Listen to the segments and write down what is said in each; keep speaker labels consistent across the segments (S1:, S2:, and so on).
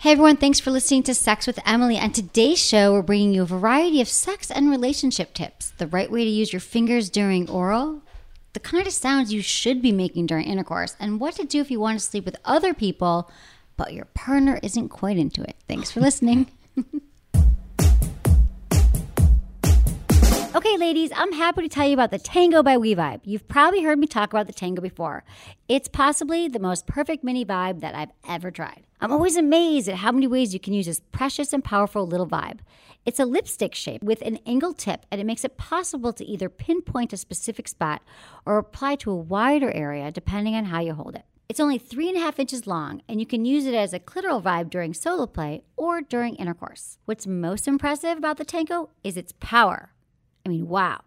S1: Hey everyone, thanks for listening to Sex with Emily. On today's show, we're bringing you a variety of sex and relationship tips. The right way to use your fingers during oral, the kind of sounds you should be making during intercourse, and what to do if you want to sleep with other people, but your partner isn't quite into it. Thanks for listening. Okay, ladies, I'm happy to tell you about the Tango by WeVibe. You've probably heard me talk about the Tango before. It's possibly the most perfect mini vibe that I've ever tried. I'm always amazed at how many ways you can use this precious and powerful little vibe. It's a lipstick shape with an angled tip, and it makes it possible to either pinpoint a specific spot or apply to a wider area depending on how you hold it. It's only three and a half inches long, and you can use it as a clitoral vibe during solo play or during intercourse. What's most impressive about the Tango is its power. I mean, wow.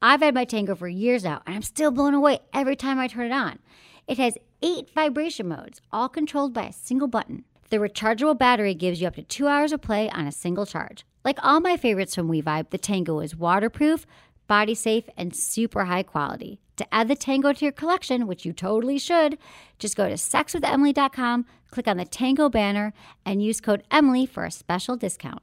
S1: I've had my Tango for years now, and I'm still blown away every time I turn it on. It has eight vibration modes, all controlled by a single button. The rechargeable battery gives you up to two hours of play on a single charge. Like all my favorites from WeVibe, the Tango is waterproof, body safe, and super high quality. To add the Tango to your collection, which you totally should, just go to sexwithemily.com, click on the Tango banner, and use code Emily for a special discount.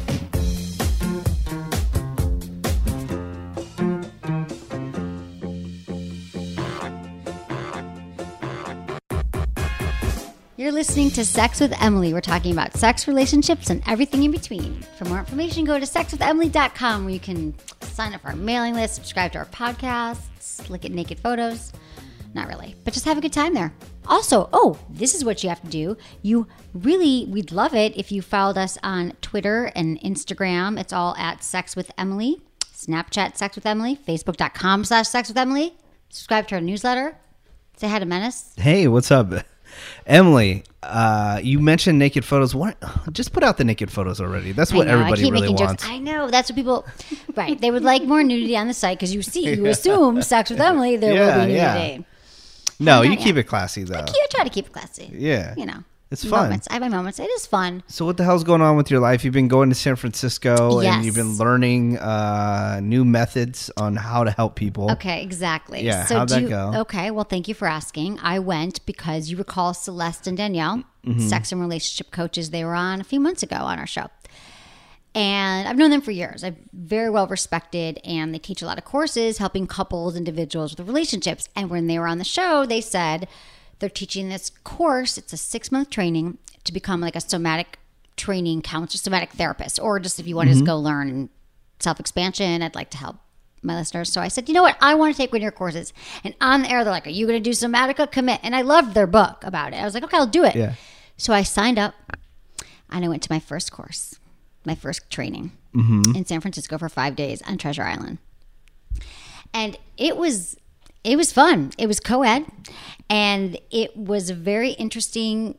S1: Listening to Sex with Emily. We're talking about sex, relationships, and everything in between. For more information, go to sexwithemily.com where you can sign up for our mailing list, subscribe to our podcasts, look at naked photos. Not really, but just have a good time there. Also, oh, this is what you have to do. You really, we'd love it if you followed us on Twitter and Instagram. It's all at Sex with Emily, Snapchat Sex with Emily, Facebook.com slash Sex with Emily. Subscribe to our newsletter. Say hi to Menace.
S2: Hey, what's up? Emily, uh, you mentioned naked photos. What? Just put out the naked photos already. That's what
S1: I know,
S2: everybody
S1: I keep
S2: really wants.
S1: Jokes. I know that's what people, right? They would like more nudity on the site because you see, you assume sex with Emily, there
S2: Yeah,
S1: will be
S2: yeah.
S1: nudity.
S2: no,
S1: not
S2: you
S1: yet.
S2: keep it classy though.
S1: You try to keep it classy.
S2: Yeah.
S1: you know,
S2: It's fun.
S1: Moments. I have my moments. It is fun.
S2: So what the hell's going on with your life? You've been going to San Francisco and you've been learning uh, new methods on how to help people.
S1: Okay, exactly.
S2: Yeah,
S1: So
S2: how'd
S1: do
S2: that
S1: you-
S2: go?
S1: Okay, well, thank you for asking. I went because you recall Celeste and Danielle,
S2: Mm-hmm.
S1: sex and relationship coaches. They were on a few months ago on our show. And I've known them for years. I'm very well respected, and they teach a lot of courses helping couples, individuals with relationships. And when they were on the show, they said they're teaching this course. It's a six month training to become like a somatic training counselor, somatic therapist, or just if you want to just go learn self expansion, I'd like to help my listeners. So I said, you know what? I want to take one of your courses. And on the air, they're like, are you going to do Somatica? Commit. And I loved their book about it. I was like, okay, I'll do it.
S2: Yeah.
S1: So I signed up and I went to my first course, my first training
S2: Mm-hmm.
S1: in San Francisco for five days on Treasure Island. And it was it was fun. It was co-ed and it was very interesting.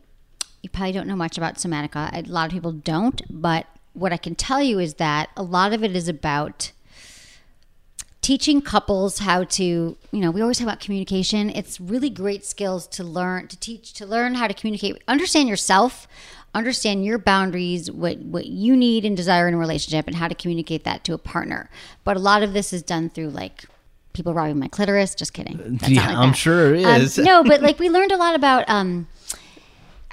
S1: You probably don't know much about Somatica. A lot of people don't, but what I can tell you is that a lot of it is about teaching couples how to you know we always talk about communication it's really great skills to learn to teach to learn how to communicate understand yourself understand your boundaries what what you need and desire in a relationship and how to communicate that to a partner but a lot of this is done through like people rubbing my clitoris just kidding That's not
S2: Yeah,
S1: like
S2: I'm
S1: that.
S2: sure it
S1: Um, no but like we learned a lot about um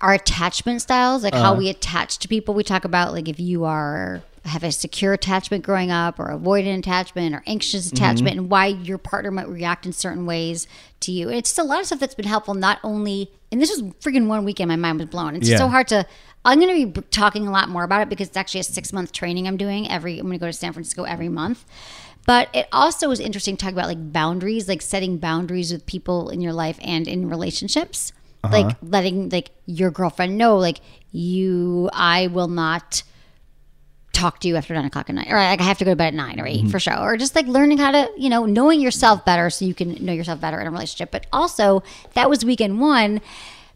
S1: our attachment styles, like
S2: Uh-huh.
S1: how we attach to people. We talk about like if you are have a secure attachment growing up or avoidant attachment or anxious
S2: Mm-hmm.
S1: attachment and why your partner might react in certain ways to you. And it's just a lot of stuff that's been helpful not only and this was freaking one weekend my mind was blown. It's
S2: Yeah.
S1: so hard to I'm going to be talking a lot more about it because it's actually a 6 month training I'm doing every I'm going to go to San Francisco every month. But it also was interesting to talk about like boundaries, like setting boundaries with people in your life and in relationships. Uh-huh. Like letting like your girlfriend know, like you, I will not talk to you after nine o'clock at night, or like I have to go to bed at nine or 8 mm-hmm. for sure, or just like learning how to, you know, knowing yourself better so you can know yourself better in a relationship. But also, that was weekend one,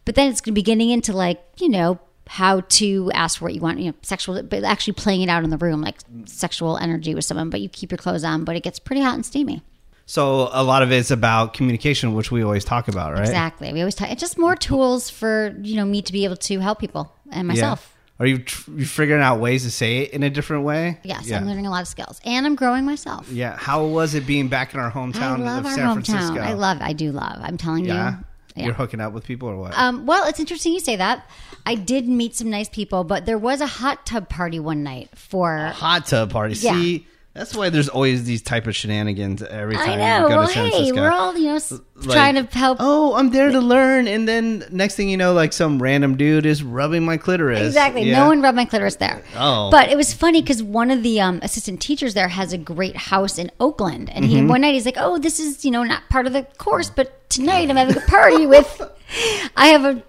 S1: but then it's going to be getting into like, you know, how to ask for what you want, you know, sexual, but actually playing it out in the room, like sexual energy with someone, but you keep your clothes on, but it gets pretty hot and steamy.
S2: So a lot of it's about communication, which we always talk about, right?
S1: Exactly. We always talk, it's just more tools for, you know, me to be able to help people and myself.
S2: Are you tr- you figuring out ways to say it in a different way?
S1: Yes,
S2: Yeah.
S1: I'm learning a lot of skills and I'm growing myself.
S2: Yeah. How was it being back in our hometown
S1: I love
S2: of
S1: our
S2: San
S1: hometown.
S2: Francisco?
S1: I love, I do love. I'm telling
S2: Yeah.
S1: you. Yeah.
S2: You're hooking up with people or what?
S1: Um, well, it's interesting you say that. I did meet some nice people, but there was a hot tub party one night for.
S2: Hot tub party.
S1: Yeah.
S2: See, that's why there's always these type of shenanigans every time
S1: I know.
S2: you go
S1: Well,
S2: to San
S1: hey, we're all you know
S2: Like,
S1: trying to help.
S2: Oh, I'm there to learn, and then next thing you know, like some random dude is rubbing my clitoris.
S1: Exactly.
S2: Yeah.
S1: No one rubbed my clitoris there.
S2: Oh.
S1: But it was funny because one of the um, assistant teachers there has a great house in Oakland. And
S2: Mm-hmm.
S1: he one night he's like, oh, this is, you know, not part of the course, but tonight I'm having a party with, I have a,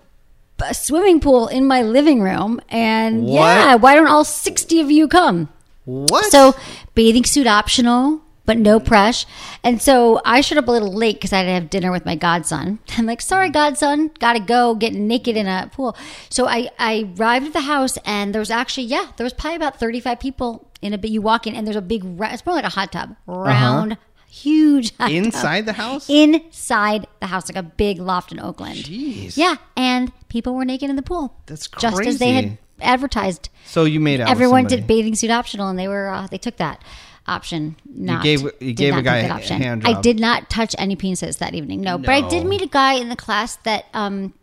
S1: a swimming pool in my living room. And
S2: What?
S1: yeah, why don't all 60 of you come?
S2: What?
S1: So bathing suit optional, but no press. And so I showed up a little late because I had to have dinner with my godson. I'm like, sorry, godson, gotta go get naked in a pool. So I, I arrived at the house and there was actually, yeah, there was probably about 35 people in a bit. You walk in and there's a big, it's more like a hot tub, uh-huh. round, huge hot tub.
S2: inside the house?
S1: Inside the house, like a big loft in Oakland.
S2: Jeez.
S1: Yeah, and people were naked in the pool.
S2: That's
S1: Just as they had advertised
S2: So you made out.
S1: everyone did bathing suit optional, and they were uh, they took that option. Not you
S2: gave- you gave a guy a
S1: option.
S2: hand
S1: I did not touch any penises that evening. No, but I did meet a guy in the class that um,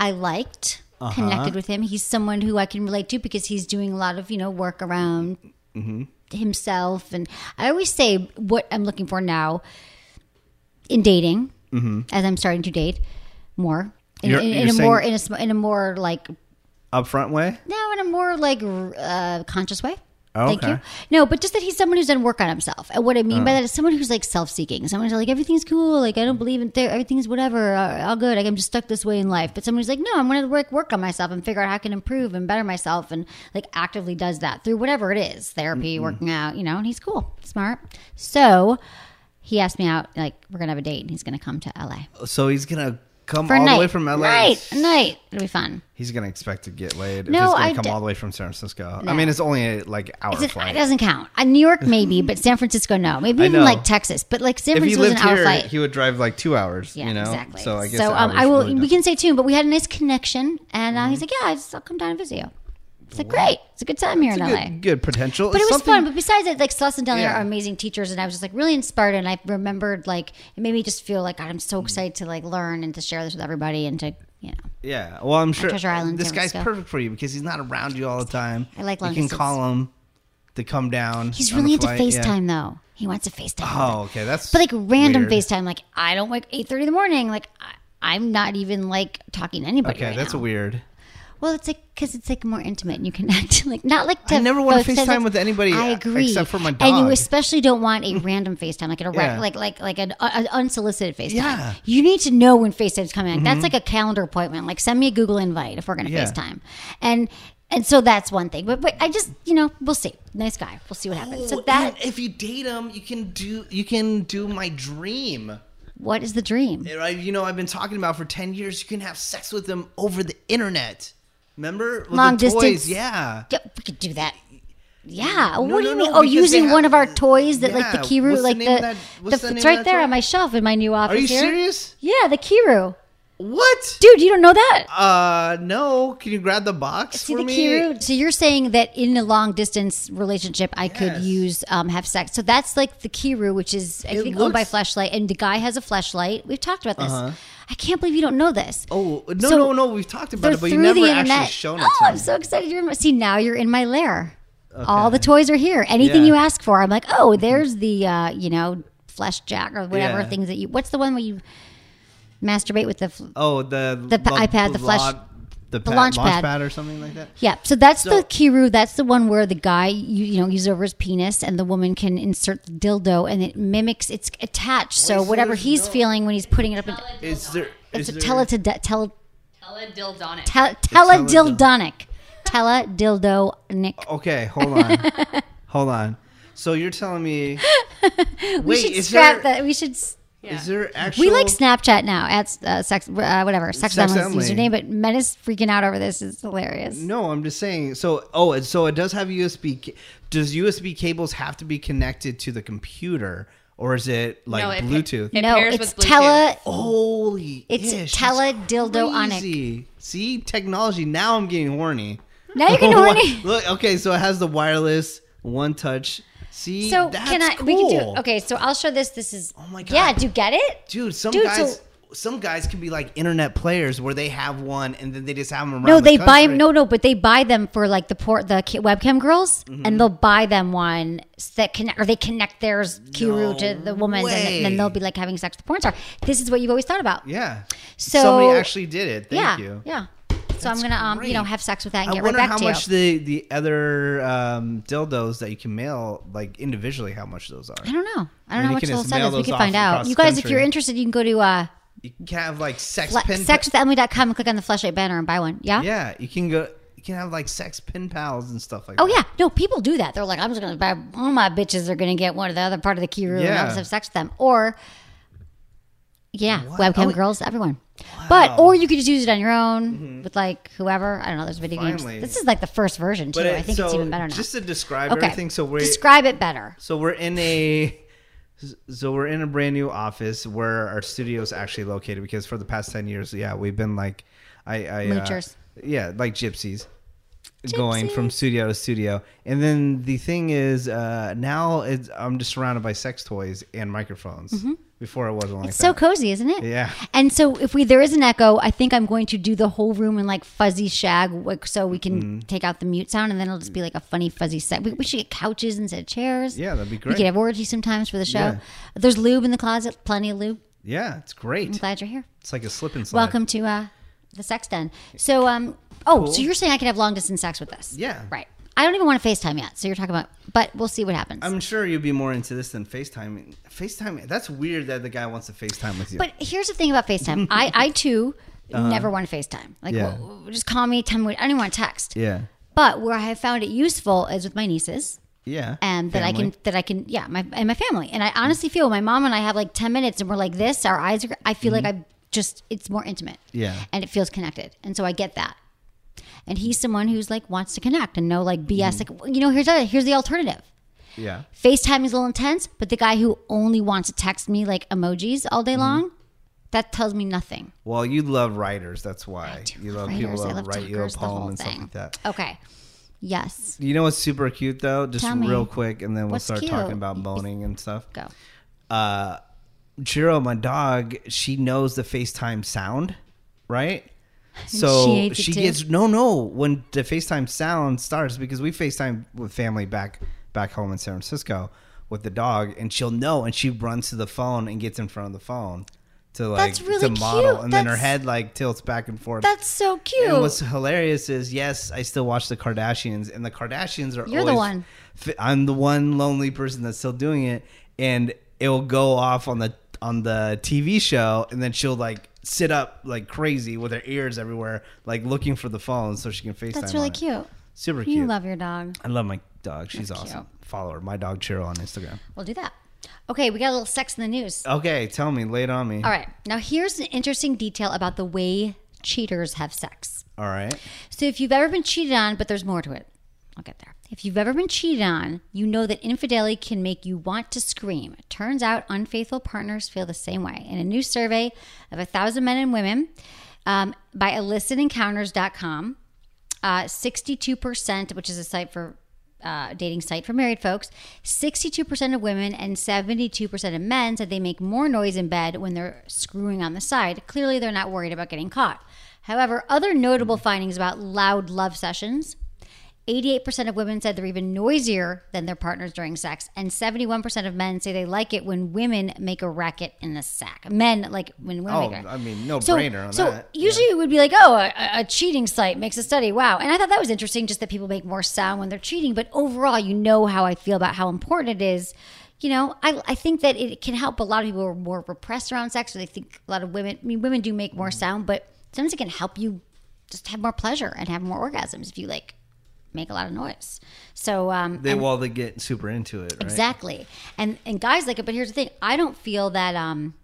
S1: I liked.
S2: Uh-huh.
S1: Connected with him. He's someone who I can relate to because he's doing a lot of you know work around
S2: Mm-hmm.
S1: himself, and I always say what I'm looking for now in dating, as I'm starting to date more. In,
S2: Mm-hmm. You're-
S1: in, in
S2: you're
S1: a more in a, in a more like
S2: upfront way.
S1: no, in a more like uh, conscious way.
S2: Oh,
S1: Thank
S2: okay.
S1: you. No, but just that he's someone who's done work on himself. And what I mean by that is someone who's like self-seeking. Someone who's like everything's cool. Like I don't believe in there. Everything's whatever. Uh, all good. Like I'm just stuck this way in life. But someone who's like, no, I'm going to work work on myself and figure out how I can improve and better myself, and like actively does that through whatever it is, therapy, working out. You know, and he's cool, smart. So he asked me out. Like we're gonna have a date, and he's gonna come to LA
S2: So he's gonna come all
S1: night.
S2: the way from LA.
S1: Night, night. It'll be fun.
S2: He's gonna expect to get laid.
S1: No,
S2: if he's gonna
S1: I
S2: come
S1: d-
S2: all the way from San Francisco.
S1: No.
S2: I mean, it's only a, like hour
S1: It's
S2: flight.
S1: it doesn't count. Uh, New York maybe, but San Francisco no. Maybe even like Texas, but like San
S2: if he
S1: Francisco's
S2: lived
S1: an hour
S2: here,
S1: flight.
S2: he would drive like two hours.
S1: yeah,
S2: you know,
S1: exactly.
S2: So I guess
S1: so um, I will.
S2: really
S1: we can say too, but we had a nice connection, and uh, he's like, "Yeah, I just, I'll come down and visit you." It's like great. It's a good time here
S2: It's
S1: in LA.
S2: good, good potential.
S1: But it was fun. But besides it, like Celeste and Deli
S2: Yeah.
S1: are amazing teachers, and I was just like really inspired. And I remembered like it made me just feel like God, I'm so mm-hmm. excited to like learn and to share this with everybody and to you know.
S2: Yeah, well, I'm sure
S1: Treasure Island,
S2: this guy's perfect for you because he's not around you all the time.
S1: I like
S2: You can
S1: distance.
S2: call him to come down.
S1: He's really into
S2: flight, yeah.
S1: FaceTime though. He wants to FaceTime.
S2: Oh, okay, that's
S1: But like random
S2: weird.
S1: FaceTime, like I don't like eight thirty in the morning. Like I, I'm not even like talking to anybody.
S2: Okay,
S1: right
S2: that's
S1: now.
S2: weird.
S1: Well, it's like because it's like more intimate and you connect. like not like to
S2: I never
S1: folks, 'cause
S2: FaceTime with anybody,
S1: I
S2: uh,
S1: agree,
S2: except for my dog.
S1: And you especially don't want a random FaceTime, like a
S2: Yeah.
S1: like like like an, an unsolicited FaceTime.
S2: Yeah. Mm-hmm.
S1: You need to know when FaceTime's coming. That's like a calendar appointment. Like send me a Google invite if we're going to
S2: Yeah.
S1: FaceTime, and. And so that's one thing, but but I just you know we'll see. Nice guy, we'll see what happens. So
S2: Oh,
S1: that
S2: you- if you date him, you can do you can do my dream.
S1: what is the dream?
S2: You know, I've been talking about for ten years. You can have sex with them over the internet. Remember With
S1: Long
S2: the toys?
S1: distance.
S2: Yeah.
S1: Yeah, we could do that. Yeah. what
S2: no,
S1: do you
S2: no,
S1: mean?
S2: no,
S1: oh, using one of our toys that like the Kiiroo,
S2: what's the
S1: like
S2: name
S1: the,
S2: that-
S1: the,
S2: the
S1: it's right there
S2: toy?
S1: on my shelf in my new office.
S2: Are you
S1: here.
S2: serious?
S1: Yeah, the Kiiroo.
S2: What?
S1: Dude, you don't know that?
S2: Uh, no. Can you grab the box
S1: See
S2: for
S1: the
S2: me?
S1: Kiiroo. So you're saying that in a long distance relationship, I could use um, have sex. So that's like the Kiiroo, which is I
S2: It
S1: think owned by
S2: looks-
S1: Fleshlight, and the guy has a Fleshlight. We've talked about this. I can't believe you don't know this.
S2: Oh no,
S1: So
S2: no, no! We've talked about it, but you never
S1: the
S2: actually
S1: internet.
S2: shown it
S1: oh, I'm
S2: me.
S1: so excited! You're in my, see now you're in my lair. All the toys are here. Anything
S2: Yeah.
S1: you ask for, I'm like, oh, there's the uh, you know Fleshjack or whatever
S2: Yeah.
S1: things that you. What's the one where you masturbate with the? fl-
S2: Oh, the
S1: The pa- iPad, the flesh.
S2: launch- the,
S1: the
S2: pa-
S1: launch
S2: launch
S1: pad.
S2: pad or something like that.
S1: Yeah, so that's
S2: So-
S1: the Kiiroo. That's the one where the guy you you know uses over his penis, and the woman can insert the dildo, and it mimics. It's attached, so
S2: so
S1: whatever he's
S2: no-
S1: feeling when he's putting it up, in,
S2: Is there?
S1: it's
S2: is
S1: a
S2: there-
S1: teletid tele
S3: Teledildonic.
S1: tel- teledildonic. Tella Dildo
S2: Okay, hold on. hold on. So you're telling me
S1: we
S2: Wait,
S1: should
S2: is
S1: scrap
S2: there
S1: that. We should. S-
S2: is there actually
S1: We like Snapchat now at uh, sex, uh, whatever, sex,
S2: Sex
S1: Emily's
S2: Emily.
S1: username, but Menace freaking out over this It's hilarious.
S2: No, I'm just saying. So, oh, and so it does have USB. Does USB cables have to be connected to the computer, or is it like
S3: No, it pa-
S2: Bluetooth?
S3: it
S1: no,
S3: pairs
S1: it's
S3: with Bluetooth.
S1: Tele.
S2: Holy,
S1: It's
S2: ish,
S1: Tele Dildo
S2: crazy. See technology. Now I'm getting horny.
S1: Now you're getting horny.
S2: Look, okay, so it has the wireless one touch. See,
S1: So can I?
S2: Cool.
S1: We can do. Okay, so I'll show this. This is. Oh
S2: my god.
S1: Yeah, do you get it,
S2: dude. Some
S1: Dude,
S2: guys.
S1: so-
S2: some guys can be like internet players where they have one and then they just have them around.
S1: No,
S2: the
S1: they buy
S2: country.
S1: no, no, but they buy them for like the port the webcam girls,
S2: Mm-hmm.
S1: and they'll buy them one that connect or they connect theirs Kiiroo
S2: No
S1: to the woman, and then they'll be like having sex with the porn star. This is what you've always thought about.
S2: Yeah.
S1: So-
S2: somebody actually did it. Thank
S1: yeah,
S2: you.
S1: yeah. So I'm gonna um, you know, have sex with that and
S2: I
S1: get
S2: wonder
S1: right back
S2: how
S1: to
S2: much
S1: you.
S2: the the other um, dildos that you can mail, like individually, how much those are.
S1: I don't know. I don't know how much
S2: can
S1: they'll
S2: just
S1: send
S2: mail
S1: us. We
S2: those
S1: can find out. You guys, if you're interested, you can go to uh,
S2: You can have like sex
S1: fle-
S2: pin.
S1: sexwithemily.com and click on the Fleshlight banner and buy one. Yeah.
S2: yeah, you can go. You can have like sex pin pals and stuff like
S1: Oh
S2: that.
S1: Oh yeah, no, people do that. They're like, I'm just gonna buy all my bitches are gonna get one of the other part of the Kiiroo and I'll just have sex with them. Or yeah,
S2: What?
S1: webcam
S2: Oh,
S1: girls, everyone. But or you could just use it on your own with like whoever. I don't know. There's video
S2: Mm-hmm. Finally.
S1: games. This is like the first version too. I think it's even better now.
S2: Just to describe
S1: okay,
S2: everything, so we're
S1: describe it better.
S2: so we're in a so we're in a brand new office where our studio is actually located because for the past 10 years yeah we've been like i i uh, yeah like gypsies going from studio to studio and then the thing is uh now it's i'm just surrounded by sex toys and microphones before it wasn't like.
S1: It's so
S2: that
S1: cozy, isn't it?
S2: Yeah.
S1: And so if we there is an echo, I think I'm going to do the whole room in like fuzzy shag, like, so we can
S2: Mm-hmm.
S1: take out the mute sound, and then it'll just be like a funny fuzzy set. We, we should get couches instead of chairs.
S2: Yeah, that'd be great.
S1: We could have orgy sometimes for the show.
S2: Yeah.
S1: There's lube in the closet, plenty of lube.
S2: yeah it's great
S1: I'm glad you're here.
S2: it's like a slip and slide
S1: Welcome to uh, the sex den. So, um, oh,
S2: Cool.
S1: so you're saying I can have long distance sex with this?
S2: Yeah.
S1: Right. I don't even want to FaceTime yet. So you're talking about, but we'll see what happens.
S2: i'm sure you'd be more into this than facetime facetime that's weird that the guy wants to facetime with you
S1: But here's the thing about FaceTime. I, I too never want to FaceTime. Like,
S2: Uh-huh. Yeah.
S1: well, just call me, tell me. What, I don't even want to text.
S2: yeah
S1: But where I have found it useful is with my nieces,
S2: yeah
S1: and that I can that I can yeah, my and my family. And I honestly feel my mom and I have like ten minutes, and we're like this. Our eyes are. I feel like I just it's more intimate.
S2: Mm-hmm. Yeah.
S1: and it feels connected, and so I get that. And he's someone who's like wants to connect and no like BS.
S2: Mm-hmm.
S1: Like you know, here's the, here's the alternative.
S2: yeah
S1: FaceTime is a little intense, but the guy who only wants to text me like emojis all
S2: Mm-hmm.
S1: day long, that tells me nothing.
S2: Well, you love writers. That's why you love people
S1: Writers, I
S2: that write you a
S1: talkers, the whole
S2: poem and stuff like that.
S1: Okay. Yes.
S2: You know what's super cute though? Just real quick, and then we'll
S1: What's
S2: start
S1: cute?
S2: talking about boning and stuff.
S1: Go.
S2: Uh, Chiro, my dog, she knows the FaceTime sound, right? So
S1: she
S2: she,
S1: hates it too?
S2: gets no, no. When the FaceTime sound starts, because we FaceTime with family back back home in San Francisco with the dog, and she'll know, and she runs to the phone and gets in front of the phone to like
S1: That's really
S2: to model,
S1: cute.
S2: and then her head like tilts back and forth.
S1: That's so cute.
S2: And what's hilarious is, yes, I still watch the Kardashians, and the Kardashians are.
S1: You're the one.
S2: I'm the one lonely person that's still doing it, and it will go off on the on the TV show, and then she'll like sit up like crazy with her ears everywhere, like looking for the phone so she can FaceTime.
S1: That's really cute.
S2: Super
S1: You
S2: cute.
S1: You love your dog.
S2: I love my dog. She's
S1: That's
S2: awesome.
S1: cute.
S2: Follow her. My dog Cheryl on Instagram.
S1: We'll do that. Okay, we got a little sex in the news.
S2: Okay, tell me. Lay it on me.
S1: All right. Now, here's an interesting detail about the way cheaters have sex.
S2: All right.
S1: So, if you've ever been cheated on, but there's more to it, I'll get there. If you've ever been cheated on, you know that infidelity can make you want to scream. It turns out unfaithful partners feel the same way. In a new survey of a thousand men and women um, by illicitencounters.com, uh, 62%, which is a site for uh, dating site for married folks, 62% of women and 72% of men said they make more noise in bed when they're screwing on the side. Clearly, they're not worried about getting caught. However, other notable findings about loud love sessions 88% of women said they're even noisier than their partners during sex, and 71% of men say they like it when women make a racket in the sack. Men like when women
S2: Oh,
S1: make a oh,
S2: I mean, no
S1: so,
S2: brainer on
S1: so
S2: that.
S1: usually it would be like, oh, a, a cheating site makes a study. Wow. And I thought that was interesting just that people make more sound when they're cheating. But overall, you know how I feel about how important it is. You know, I, I think that it can help a lot of people who are more repressed around sex, or they think a lot of women, I mean, women do make more mm. sound, but sometimes it can help you just have more pleasure and have more orgasms if you like make a lot of noise. So um,
S2: They
S1: and-
S2: well, they get super into it, right?
S1: Exactly. And and guys like it, but here's the thing: I don't feel that. Um,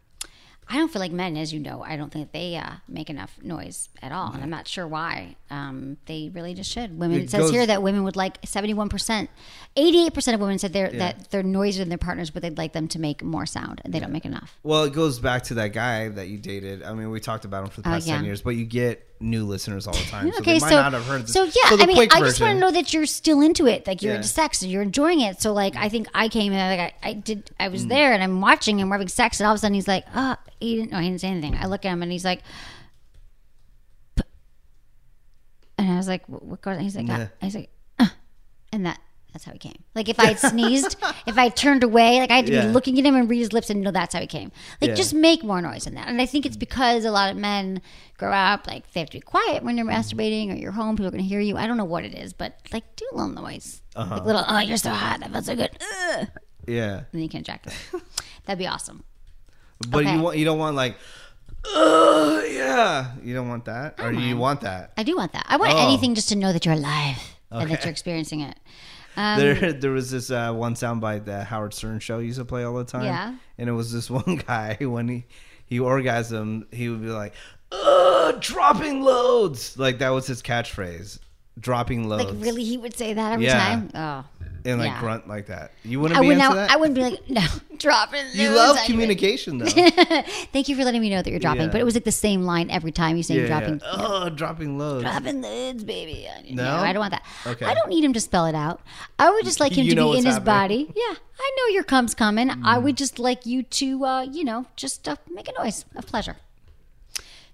S1: I don't feel like men, as you know, I don't think they uh, make enough noise at all, and I'm not sure why. Um, they really just should. Women. It,
S2: It
S1: says
S2: goes-
S1: here that women would like 71 percent, 88 percent of women said they're, that they're noisier than their partners, but they'd like them to make more sound, and they don't make enough.
S2: Well, it goes back to that guy that you dated. I mean, we talked about him for the
S1: Oh,
S2: past
S1: yeah.
S2: ten years, but you get new listeners all the time. So
S1: okay,
S2: they might
S1: so
S2: not have heard this.
S1: so yeah,
S2: the
S1: I mean, I just want to know that you're still into it, like you're
S2: Yeah.
S1: into sex and you're enjoying it. So like, I think I came in, like I, I did, I
S2: Mm.
S1: was there and I'm watching and we're having sex, and all of a sudden he's like, oh, he didn't, no, he didn't say anything. I look at him and he's like, "P-" and I was like, what goes? on? He's like,
S2: Yeah.
S1: he's like, uh, and that. That's how he came. Like if I had sneezed, if I turned away, like I had to
S2: Yeah.
S1: be looking at him and read his lips and know that's how he came. Like
S2: Yeah.
S1: just make more noise than that. And I think it's because a lot of men grow up like they have to be quiet when they're masturbating or you're home, people are gonna hear you. I don't know what it is, but like do a little noise.
S2: Uh-huh.
S1: Like little, oh you're so hot, that feels so good. Ugh. And
S2: yeah,
S1: then you can ejaculate. That'd be awesome.
S2: but
S1: Okay.
S2: you want you don't want like, uh, yeah, you don't want that, or do you want that?
S1: I do want that. I want
S2: Oh.
S1: anything just to know that you're alive and that
S2: Okay.
S1: you're experiencing it. Um,
S2: there, there was this uh, one soundbite that Howard Stern show used to play all the time.
S1: Yeah.
S2: and it was this one guy when he he orgasmed, he would be like, "Uh, dropping loads." Like that was his catchphrase, dropping loads.
S1: like really he would say that every
S2: Yeah.
S1: time? Oh.
S2: And like
S1: yeah.
S2: grunt like that. You wouldn't
S1: I
S2: be
S1: would
S2: into
S1: now
S2: that.
S1: I wouldn't be like, no, dropping.
S2: you love communication though.
S1: Thank you for letting me know that you're dropping.
S2: Yeah.
S1: But it was like the same line every time you say
S2: yeah,
S1: dropping.
S2: yeah. Oh, dropping loads.
S1: Dropping lids, baby.
S2: No?
S1: No, I don't want that.
S2: Okay.
S1: I don't need him to spell it out. I would just like him
S2: You
S1: to be in his
S2: happening.
S1: body. Yeah, I know your cum's coming. I
S2: Mm.
S1: would just like you to, uh, you know, just uh, make a noise of pleasure.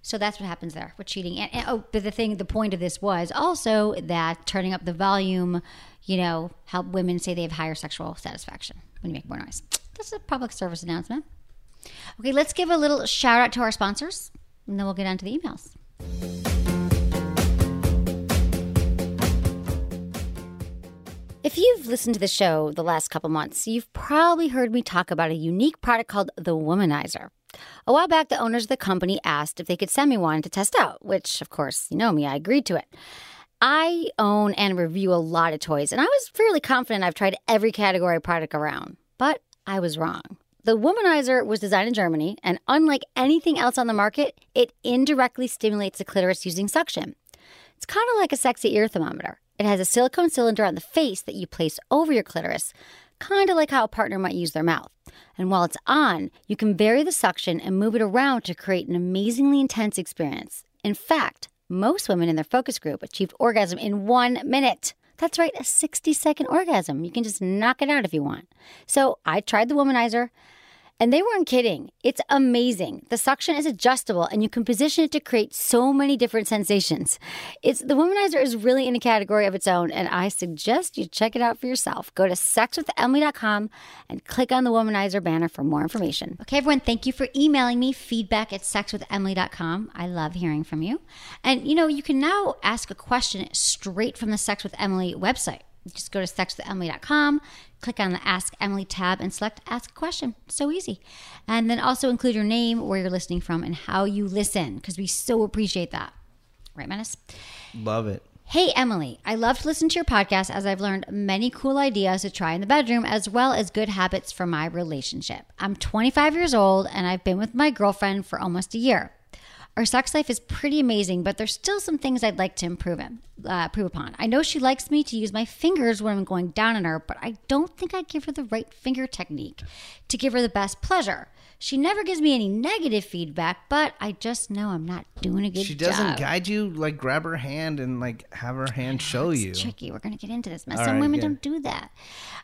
S1: So that's what happens there with cheating. And, and oh, but the thing, the point of this was also that turning up the volume, you know, help women say they have higher sexual satisfaction when you make more noise. That's a public service announcement. Okay, let's give a little shout out to our sponsors, and then we'll get on to the emails. If you've listened to the show the last couple months, you've probably heard me talk about a unique product called the Womanizer. A while back, the owners of the company asked if they could send me one to test out, which, of course, you know me, I agreed to it. I own and review a lot of toys, and I was fairly confident I've tried every category product around, but I was wrong. The Womanizer was designed in Germany, and unlike anything else on the market, it indirectly stimulates the clitoris using suction. It's kind of like a sexy ear thermometer. It has a silicone cylinder on the face that you place over your clitoris, kind of like how a partner might use their mouth. And while it's on, you can vary the suction and move it around to create an amazingly intense experience. In fact, most women in their focus group achieved orgasm in one minute. That's right, a 60 second orgasm. You can just knock it out if you want. So I tried the womanizer. And they weren't kidding. It's amazing. The suction is adjustable and you can position it to create so many different sensations. It's the womanizer is really in a category of its own and I suggest you check it out for yourself. Go to sexwithemily.com and click on the womanizer banner for more information. Okay, everyone, thank you for emailing me feedback at sexwithemily.com. I love hearing from you. And you know, you can now ask a question straight from the Sex with Emily website. Just go to sexwithemily.com, click on the Ask Emily tab, and select Ask a Question. So easy. And then also include your name, where you're listening from, and how you listen, because we so appreciate that. Right, Menace?
S2: Love it.
S1: Hey, Emily, I love to listen to your podcast as I've learned many cool ideas to try in the bedroom as well as good habits for my relationship. I'm 25 years old and I've been with my girlfriend for almost a year. Our sex life is pretty amazing, but there's still some things I'd like to improve in, uh, improve upon. I know she likes me to use my fingers when I'm going down on her, but I don't think I give her the right finger technique to give her the best pleasure. She never gives me any negative feedback, but I just know I'm not doing a good
S2: She doesn't guide you. Like grab her hand and like have her hand show you.
S1: it's
S2: you.
S1: tricky. We're going to get into this mess. Some
S2: right,
S1: women
S2: good.
S1: don't do that.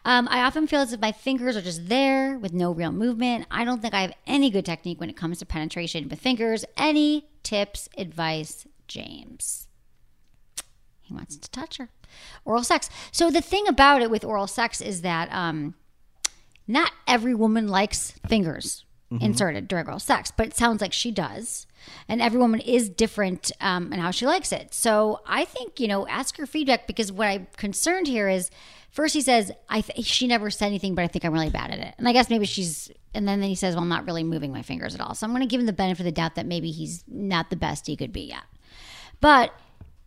S1: Um, I often feel as if my fingers are just there with no real movement. I don't think I have any good technique when it comes to penetration with fingers. Any tips, advice, James? He wants to touch her. Oral sex. So the thing about it with oral sex is that um, not every woman likes fingers inserted during oral sex, but it sounds like she does. And every woman is different um, in how she likes it. So I think, you know, ask her feedback because what I'm concerned here is first he says, I th- she never said anything, but I think I'm really bad at it. And I guess maybe she's, and then he says, well, I'm not really moving my fingers at all. So I'm going to give him the benefit of the doubt that maybe he's not the best he could be yet. But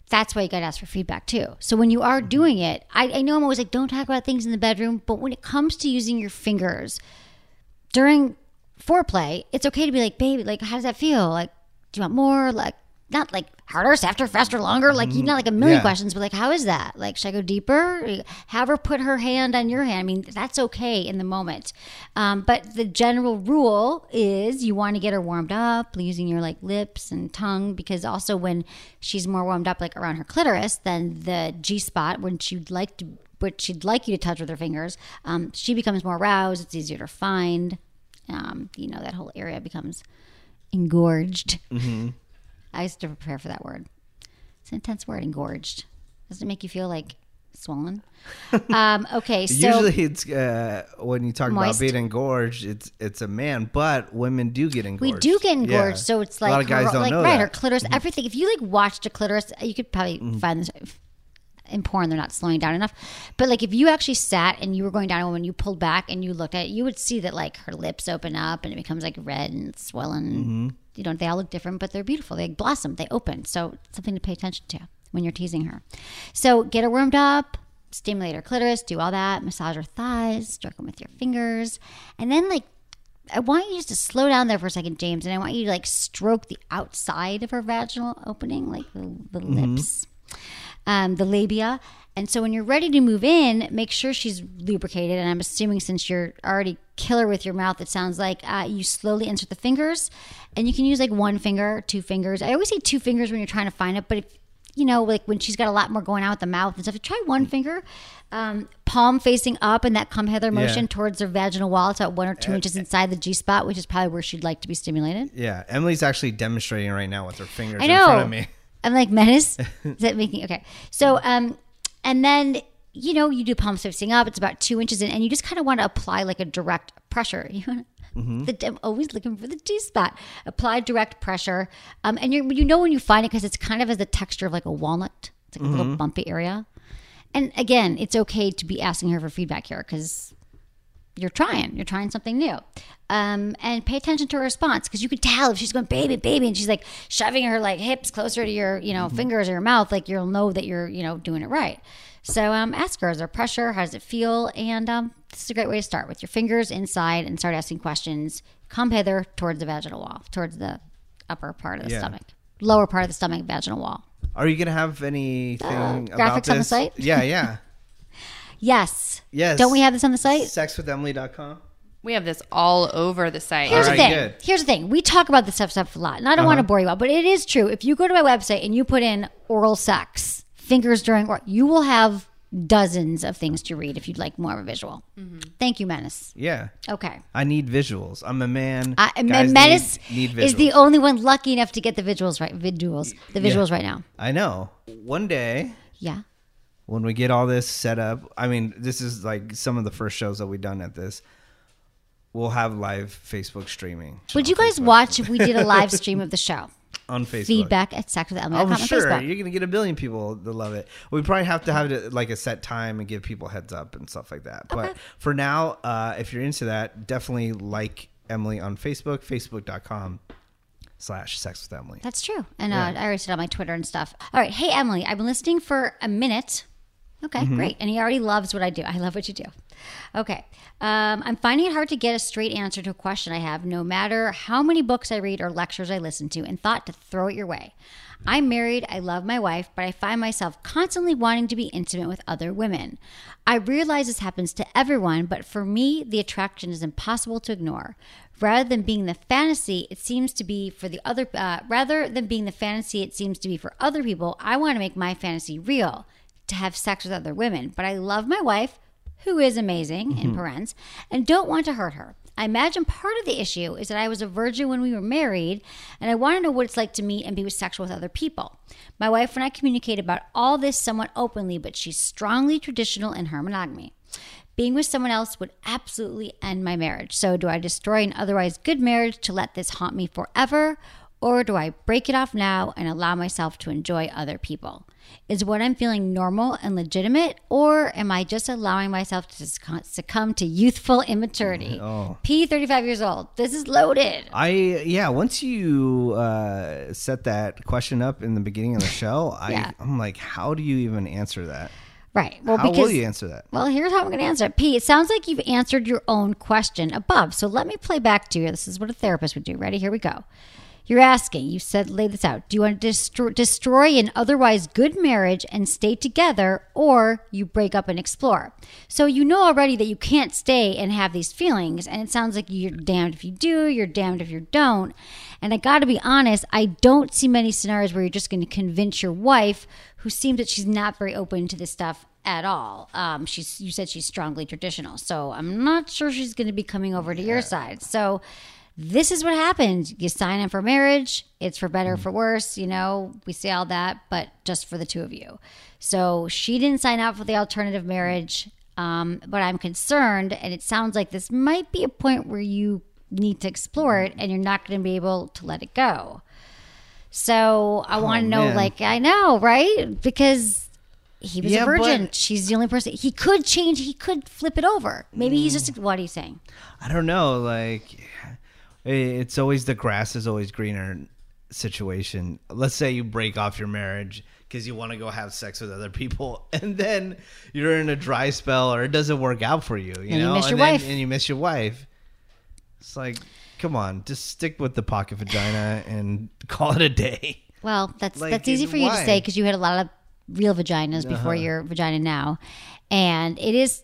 S1: that's why you got to ask for feedback too. So when you are mm-hmm. doing it, I, I know I'm always like, don't talk about things in the bedroom, but when it comes to using your fingers during foreplay, it's okay to be like, baby, like, how does that feel? Like, do you want more? Like, not like harder, softer, faster, longer. Like, you know, like a million
S2: Yeah.
S1: questions, but like, how is that? Like, should I go deeper? Have her put her hand on your hand. I mean, that's okay in the moment. Um, but the general rule is you want to get her warmed up using your like lips and tongue because also when she's more warmed up, like around her clitoris, then the G spot, when she'd like to, what she'd like you to touch with her fingers, um, she becomes more aroused. It's easier to find. Um, you know, that whole area becomes engorged. I used to prepare for that word. It's an intense word, engorged. Doesn't it make you feel like swollen? um, okay, so
S2: Usually, it's uh, when you talk
S1: Moist.
S2: about being engorged, it's it's a man, but women do get engorged.
S1: we do get engorged,
S2: Yeah.
S1: so it's like
S2: a lot of guys
S1: her,
S2: don't
S1: like
S2: know
S1: right,
S2: that. Mm-hmm.
S1: her clitoris, everything. If you like watched a clitoris, you could probably find this in porn. They're not slowing down enough, but like if you actually sat and you were going down a woman, you pulled back and you looked at it, you would see that like her lips open up and it becomes like red and swollen.
S2: Mm-hmm.
S1: You know, they all look different, but they're beautiful. They blossom, they open. So something to pay attention to when you're teasing her. So get her warmed up. Stimulate her clitoris, do all that, massage her thighs, stroke them with your fingers, and then like I want you just to slow down there for a second, James, and I want you to like stroke the outside of her vaginal opening, like the, the lips, um, the labia. And so when you're ready to move in, make sure she's lubricated. And I'm assuming since you're already killer with your mouth, it sounds like uh, you slowly insert the fingers, and you can use like one finger, two fingers. I always say two fingers when you're trying to find it, but if you know, like when she's got a lot more going on with the mouth and stuff, try one finger, um, palm facing up, and that come hither motion
S2: Yeah.
S1: towards her vaginal wall. It's about one or two inches inside the G spot, which is probably where she'd like to be stimulated.
S2: Yeah, Emily's actually demonstrating right now with her fingers in front of me.
S1: I'm like menace. Is that making okay? So, um, and then you know you do palm facing up. It's about two inches in, and you just kind of want to apply like a direct pressure. You want
S2: Mm-hmm.
S1: the I'm always looking for the G spot. Apply direct pressure, um, and you you know when you find it because it's kind of as the texture of like a walnut. It's like a
S2: Mm-hmm.
S1: little bumpy area. And again, it's okay to be asking her for feedback here because you're trying. You're trying something new. Um, and pay attention to her response because you could tell if she's going baby, baby, and she's like shoving her like hips closer to your, you know, fingers or your mouth, like you'll know that you're, you know, doing it right. So um, ask her, is there pressure? How does it feel? And um, this is a great way to start with your fingers inside and start asking questions. Come hither towards the vaginal wall, towards the upper part of the
S2: Yeah.
S1: stomach, lower part of the stomach, vaginal wall.
S2: Are you gonna have anything about
S1: Uh, graphics on the site?
S2: Yeah, yeah.
S1: Yes.
S2: Yes.
S1: Don't we have this on the site?
S2: Sexwithemily.com.
S3: We have this all over the site.
S1: Here's
S2: All
S1: the thing.
S2: good. Uh-huh.
S1: Here's the thing. We talk about this stuff, stuff a lot, and I don't want to bore you out, but it is true. If you go to my website and you put in oral sex, fingers during oral, you will have dozens of things to read if you'd like more of a visual.
S3: Mm-hmm.
S1: Thank you, Menace.
S2: Yeah.
S1: Okay.
S2: I need visuals. I'm a man.
S1: Uh,
S2: Guys
S1: Menace
S2: need, need
S1: is the only one lucky enough to get the visuals right. Visuals. The visuals right now.
S2: I know. One day
S1: Yeah.
S2: When we get all this set up, I mean, this is like some of the first shows that we've done at this. We'll have live Facebook streaming.
S1: Would you guys
S2: Facebook.
S1: watch if we did a live stream of the show?
S2: on Facebook?
S1: Feedback at sexwithemily.com
S2: Oh, sure.
S1: Facebook.
S2: You're gonna get a billion people to love it. We probably have to have it like a set time and give people heads up and stuff like that. But for now, uh, if you're into that, definitely like Emily on Facebook, facebook.com slash sex with Emily.
S1: That's true. And uh, I already said on my Twitter and stuff. All right. Hey, Emily, I've been listening for a minute. Okay,
S2: Mm-hmm.
S1: great. And he already loves what I do. I love what you do. Okay. Um, I'm finding it hard to get a straight answer to a question I have, no matter how many books I read or lectures I listen to, and thought to throw it your way. I'm married, I love my wife, but I find myself constantly wanting to be intimate with other women. I realize this happens to everyone, but for me, the attraction is impossible to ignore. Rather than being the fantasy, it seems to be for the other. Uh, rather than being the fantasy, it seems to be for other people. I want to make my fantasy real, to have sex with other women. But I love my wife, who is amazing in mm-hmm. parents, and don't want to hurt her. I imagine part of the issue is that I was a virgin when we were married, and I want to know what it's like to meet and be with sexual with other people. My wife and I communicate about all this somewhat openly, but she's strongly traditional in her monogamy. Being with someone else would absolutely end my marriage. So, do I destroy an otherwise good marriage to let this haunt me forever? Or do I break it off now and allow myself to enjoy other people? Is what I'm feeling normal and legitimate, or am I just allowing myself to succumb- to youthful immaturity?
S2: Oh.
S1: P, 35 years old. This is loaded.
S2: I yeah. Once you uh, set that question up in the beginning of the show, I I'm like, how do you even answer that?
S1: Right. Well,
S2: how
S1: because
S2: will you answer that?
S1: Well, here's how I'm going to answer it. P, it sounds like you've answered your own question above. So let me play back to you. This is what a therapist would do. Ready? Here we go. You're asking, you said, lay this out. Do you want to destroy, destroy an otherwise good marriage and stay together, or you break up and explore? So you know already that you can't stay and have these feelings. And it sounds like you're damned if you do, you're damned if you don't. And I got to be honest, I don't see many scenarios where you're just going to convince your wife, who seems that she's not very open to this stuff at all. Um, she's you said she's strongly traditional, so I'm not sure she's going to be coming over to your side. So this is what happened. You sign up for marriage. It's for better, or for worse. You know, we say all that, but just for the two of you. So she didn't sign up for the alternative marriage. Um, but I'm concerned, and it sounds like this might be a point where you need to explore it, and you're not going to be able to let it go. So I want to know,
S2: man.
S1: like, I know, right? Because he was
S2: Yeah,
S1: a virgin.
S2: but-
S1: She's the only person. He could change. He could flip it over. Maybe he's
S2: Mm.
S1: just. What are you saying?
S2: I don't know. Like, it's always the grass is always greener situation. Let's say you break off your marriage because you want to go have sex with other people, and then you're in a dry spell, or it doesn't work out for you. You
S1: you
S2: know,
S1: miss your
S2: and then-
S1: wife.
S2: and you miss your wife. It's like, come on, just stick with the pocket vagina and call it a day.
S1: Well, that's
S2: Like,
S1: that's easy for you to
S2: why? Uh-huh.
S1: say because you had a lot of real vaginas before your vagina now, and it is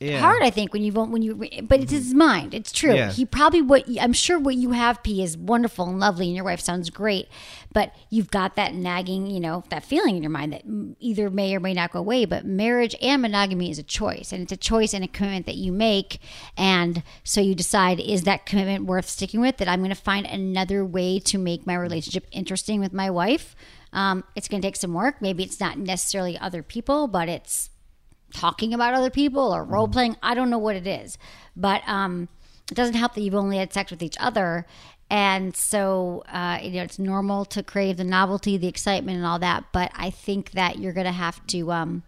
S2: Yeah.
S1: hard. I think when you when you but it's his mind. It's true.
S2: Yeah.
S1: He probably what I'm sure what you have P is wonderful and lovely, and your wife sounds great, but you've got that nagging, you know, that feeling in your mind that either may or may not go away. But marriage and monogamy is a choice, and it's a choice and a commitment that you make, and so you decide is that commitment worth sticking with? That I'm going to find another way to make my relationship interesting with my wife. Um, it's going to take some work. Maybe it's not necessarily other people, but it's talking about other people or role playing. I don't know what it is, but um, it doesn't help that you've only had sex with each other. And so, uh, you know, it's normal to crave the novelty, the excitement, and all that. But I think that you're going to have to um,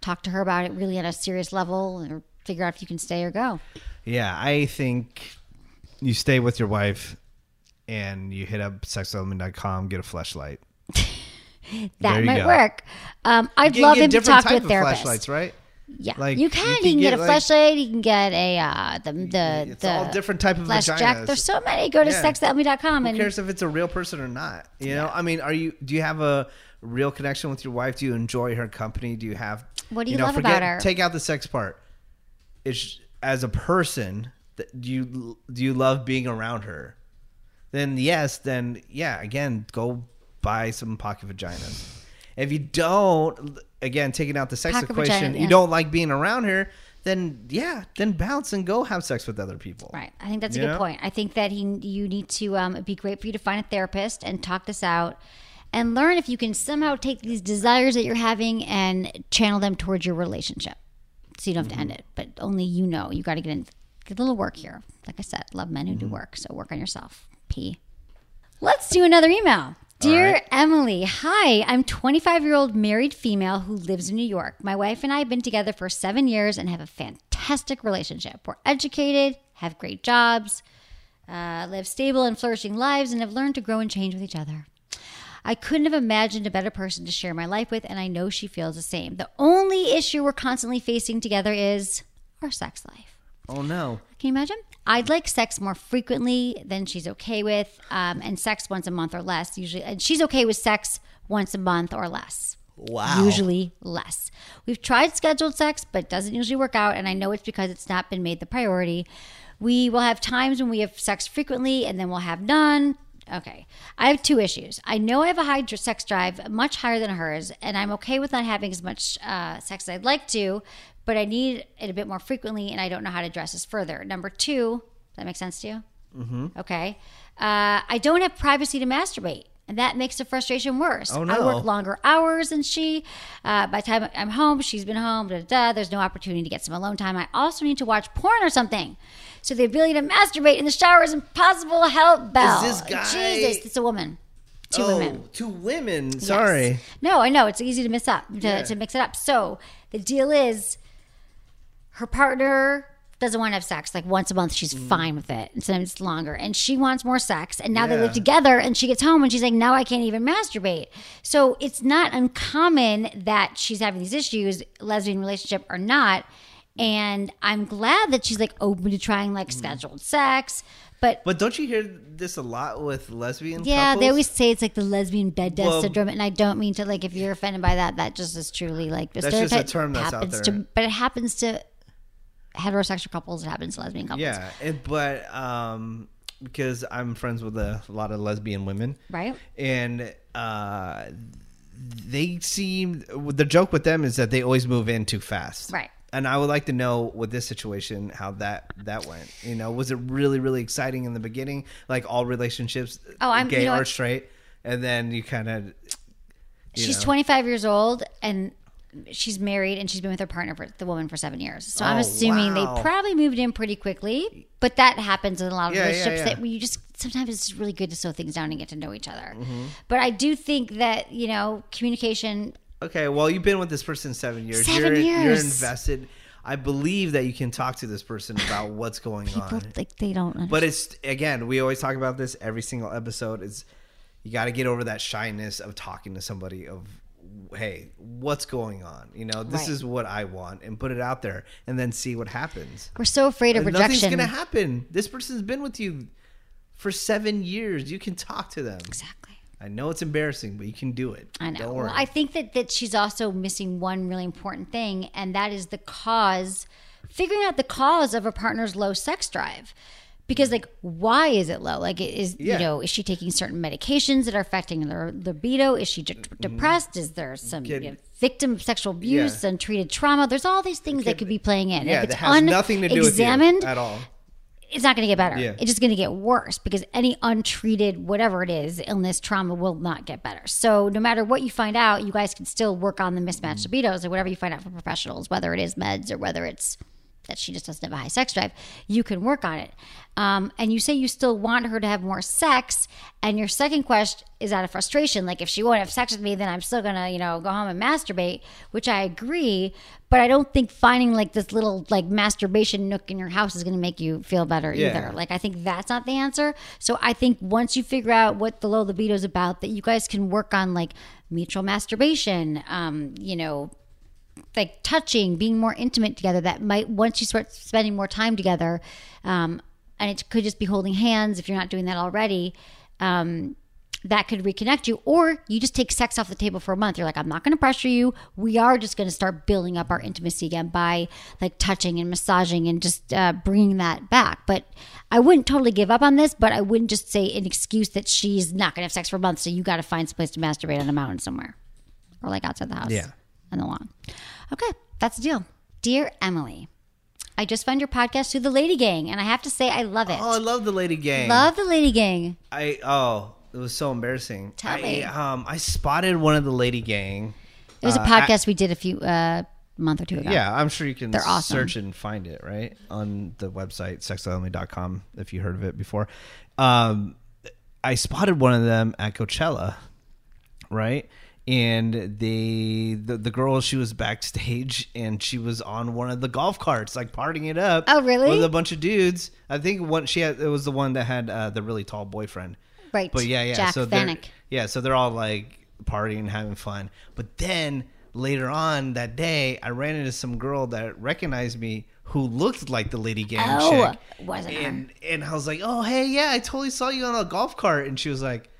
S1: talk to her about it really on a serious level or figure out if you can stay or go.
S2: Yeah, I think you stay with your wife and you hit up sexelement.com, get a Fleshlight.
S1: That might
S2: go.
S1: work. Um, I'd
S2: You
S1: love him to talk to a therapist.
S2: Fleshlights, right?
S1: Yeah,
S2: Like,
S1: you
S2: you
S1: can.
S2: can
S1: You can get,
S2: get,
S1: a
S2: like-
S1: Fleshlight. You can get a uh, the the
S2: It's
S1: the
S2: all different type of
S1: flash
S2: vaginas.
S1: jack. There's so many. Go to
S2: Yeah.
S1: sexthelme.com
S2: Who
S1: and
S2: cares if it's a real person or not? You know, I mean, are you? Do you have a real connection with your wife? Do you enjoy her company? Do you have?
S1: What do you
S2: know,
S1: love
S2: forget,
S1: about her?
S2: Take out the sex part. It's as a person. Do you do you love being around her? Then yes. Then yeah. Again, go buy some pocket vaginas. If you don't, again, taking out the sex equation,
S1: vagina,
S2: you don't like being around her. Then yeah, then bounce and go have sex with other people.
S1: Right. I think that's a
S2: You
S1: good
S2: know?
S1: point. I think that he, you need to. Um, it'd be great for you to find a therapist and talk this out, and learn if you can somehow take these desires that you're having and channel them towards your relationship. So you don't have to end
S2: Mm-hmm.
S1: it, but only you know. You got to get in, get a little work here. Like I said, love men who
S2: Mm-hmm.
S1: do work. So work on yourself. P. Let's do another email. Dear
S2: right.
S1: Emily, hi. I'm 25 year old married female who lives in New York. My wife and I have been together for seven years and have a fantastic relationship. We're educated, have great jobs, uh, live stable and flourishing lives, and have learned to grow and change with each other. I couldn't have imagined a better person to share my life with, and I know she feels the same. The only issue we're constantly facing together is our sex life.
S2: Oh no.
S1: Can you imagine? I'd like sex more frequently than she's okay with, um, and sex once a month or less. Usually, and she's okay with sex once a month or less.
S2: Wow.
S1: Usually less. We've tried scheduled sex, but it doesn't usually work out, and I know it's because it's not been made the priority. We will have times when we have sex frequently, and then we'll have none. Okay. I have two issues. I know I have a high sex drive, much higher than hers, and I'm okay with not having as much uh, sex as I'd like to, but I need it a bit more frequently, and I don't know how to address this further. Number two, does that make sense to you? Mm-hmm. Okay. Uh, I don't have privacy to masturbate. And that makes the frustration worse.
S2: Oh,
S1: I work longer hours than she. Uh, by the time I'm home, she's been home. Da, da, da. There's no opportunity to get some alone time. I also need to watch porn or something. So the ability to masturbate in the shower is impossible. Help, Belle.
S2: this guy-
S1: Jesus, it's a woman. two
S2: oh,
S1: women.
S2: two women. Sorry.
S1: Yes. No, I know it's easy to mix up to,
S2: Yeah.
S1: to mix it up. So the deal is, her partner doesn't want to have sex. Like once a month, she's
S2: Mm.
S1: fine with it. And sometimes it's longer, and she wants more sex. And now they live together, and she gets home, and she's like, now I can't even masturbate. So it's not uncommon that she's having these issues, lesbian relationship or not. And I'm glad that she's like open to trying like scheduled sex. But
S2: Mm. But don't you hear this a lot with lesbian
S1: yeah,
S2: couples?
S1: they always say it's like the lesbian bed death
S2: Well-
S1: syndrome, and I don't mean to like if you're offended by that, that just is truly like the
S2: That's just a
S1: stereotype
S2: term that's out
S1: happens
S2: there.
S1: to, but it happens to heterosexual couples, it happens to lesbian couples,
S2: Yeah, it, but um, because I'm friends with a lot of lesbian women,
S1: right?
S2: and uh, they seem the joke with them is that they always move in too fast,
S1: Right.
S2: And I would like to know with this situation how that that went. You know, was it really really exciting in the beginning, like all relationships,
S1: Oh, I'm-
S2: gay
S1: you know
S2: or straight, and then you kind of
S1: She's
S2: know.
S1: 25 years old and she's married and she's been with her partner for the woman for seven years. So I'm
S2: Oh,
S1: assuming
S2: wow.
S1: they probably moved in pretty quickly, but that happens in a lot of
S2: Yeah, yeah,
S1: relationships
S2: yeah.
S1: that where you just sometimes it's really good to slow things down and get to know each other.
S2: Mm-hmm.
S1: But I do think that you know communication.
S2: Okay, well, you've been with this person seven years.
S1: 7
S2: you're, You're invested. I believe that you can talk to this person about what's going
S1: People
S2: on.
S1: like they don't. Understand.
S2: But it's again, we always talk about this every single episode. Is you got to get over that shyness of talking to somebody of, hey, what's going on? You know, this
S1: Right.
S2: is what I want, and put it out there, and then see what happens.
S1: We're so afraid of rejection.
S2: Nothing's gonna happen. This person's been with you for seven years. You can talk to them.
S1: Exactly.
S2: I know it's embarrassing, but you can do it.
S1: I know. Well, I think that that she's also missing one really important thing, and that is the cause, figuring out the cause of a partner's low sex drive. Because like, why is it low? Like, is
S2: Yeah.
S1: you know, is she taking certain medications that are affecting her libido? Is she de- depressed? Is there some you know, victim of sexual abuse,
S2: Mm-hmm. Yeah.
S1: untreated trauma? There's all these things that could be playing in.
S2: yeah,
S1: if
S2: that
S1: it's
S2: has nothing to do with you at all.
S1: it's not going to get better.
S2: Yeah.
S1: It's just going to get worse because any untreated, whatever it is, illness, trauma will not get better. So no matter what you find out, you guys can still work on the mismatched
S2: Mm.
S1: libidos or whatever you find out from professionals, whether it is meds or whether it's that she just doesn't have a high sex drive. You can work on it. Um, and you say you still want her to have more sex. And your second question is out of frustration. Like, if she won't have sex with me, then I'm still going to, you know, go home and masturbate, which I agree. But I don't think finding like this little like masturbation nook in your house is going to make you feel better
S2: Yeah.
S1: either. Like, I think that's not the answer. So I think once you figure out what the low libido is about, that you guys can work on like mutual masturbation, um, you know, like touching, being more intimate together. That might once you start spending more time together, um, and it could just be holding hands if you're not doing that already. Um, that could reconnect you, or you just take sex off the table for a month. You're like, I'm not going to pressure you. We are just going to start building up our intimacy again by like touching and massaging and just uh, bringing that back. But I wouldn't totally give up on this, but I wouldn't just say an excuse that she's not going to have sex for a month. So you got to find some place to masturbate on a mountain somewhere, or like outside the house
S2: Yeah.
S1: on the lawn. Okay, that's the deal. Dear Emily, I just found your podcast through the Lady Gang, and I have to say I love it.
S2: Oh, I love the Lady Gang.
S1: love the Lady Gang.
S2: I oh, it was so embarrassing.
S1: Tell
S2: I,
S1: me.
S2: Um, I spotted one of the Lady Gang.
S1: It was a
S2: Uh,
S1: podcast we did a few uh, month or two ago.
S2: Yeah, I'm sure you can
S1: They're awesome.
S2: search and find it right on the website sexwithemily.com if you heard of it before. Um, I spotted one of them at Coachella, right? And the, the the girl she was backstage and she was on one of the golf carts like partying it up.
S1: Oh, really?
S2: With a bunch of dudes. I think one she had it was the one that had uh, the really tall boyfriend.
S1: Right.
S2: But yeah, yeah.
S1: Jack
S2: so they're- yeah, so they're all like partying, and having fun. But then later on that day, I ran into some girl that recognized me who looked like the Lady Gang
S1: Oh,
S2: chick.
S1: wasn't her.
S2: and and I was like, oh hey, yeah, I totally saw you on a golf cart. And she was like,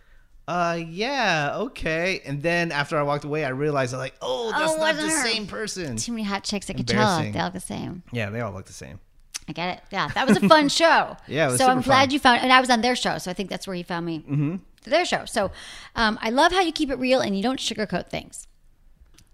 S2: uh, yeah, okay. And then after I walked away, I realized I was like, oh, that's
S1: Oh,
S2: not the
S1: her.
S2: same person.
S1: Too many hot chicks at Coachella. They all look the same.
S2: Yeah, they all look the same.
S1: I get it. Yeah, that was a fun show.
S2: Yeah, it was
S1: so I'm glad
S2: fun.
S1: you found, and I was on their show, so I think that's where you found me. Mm-hmm. Their show. So um, I love how you keep it real and you don't sugarcoat things.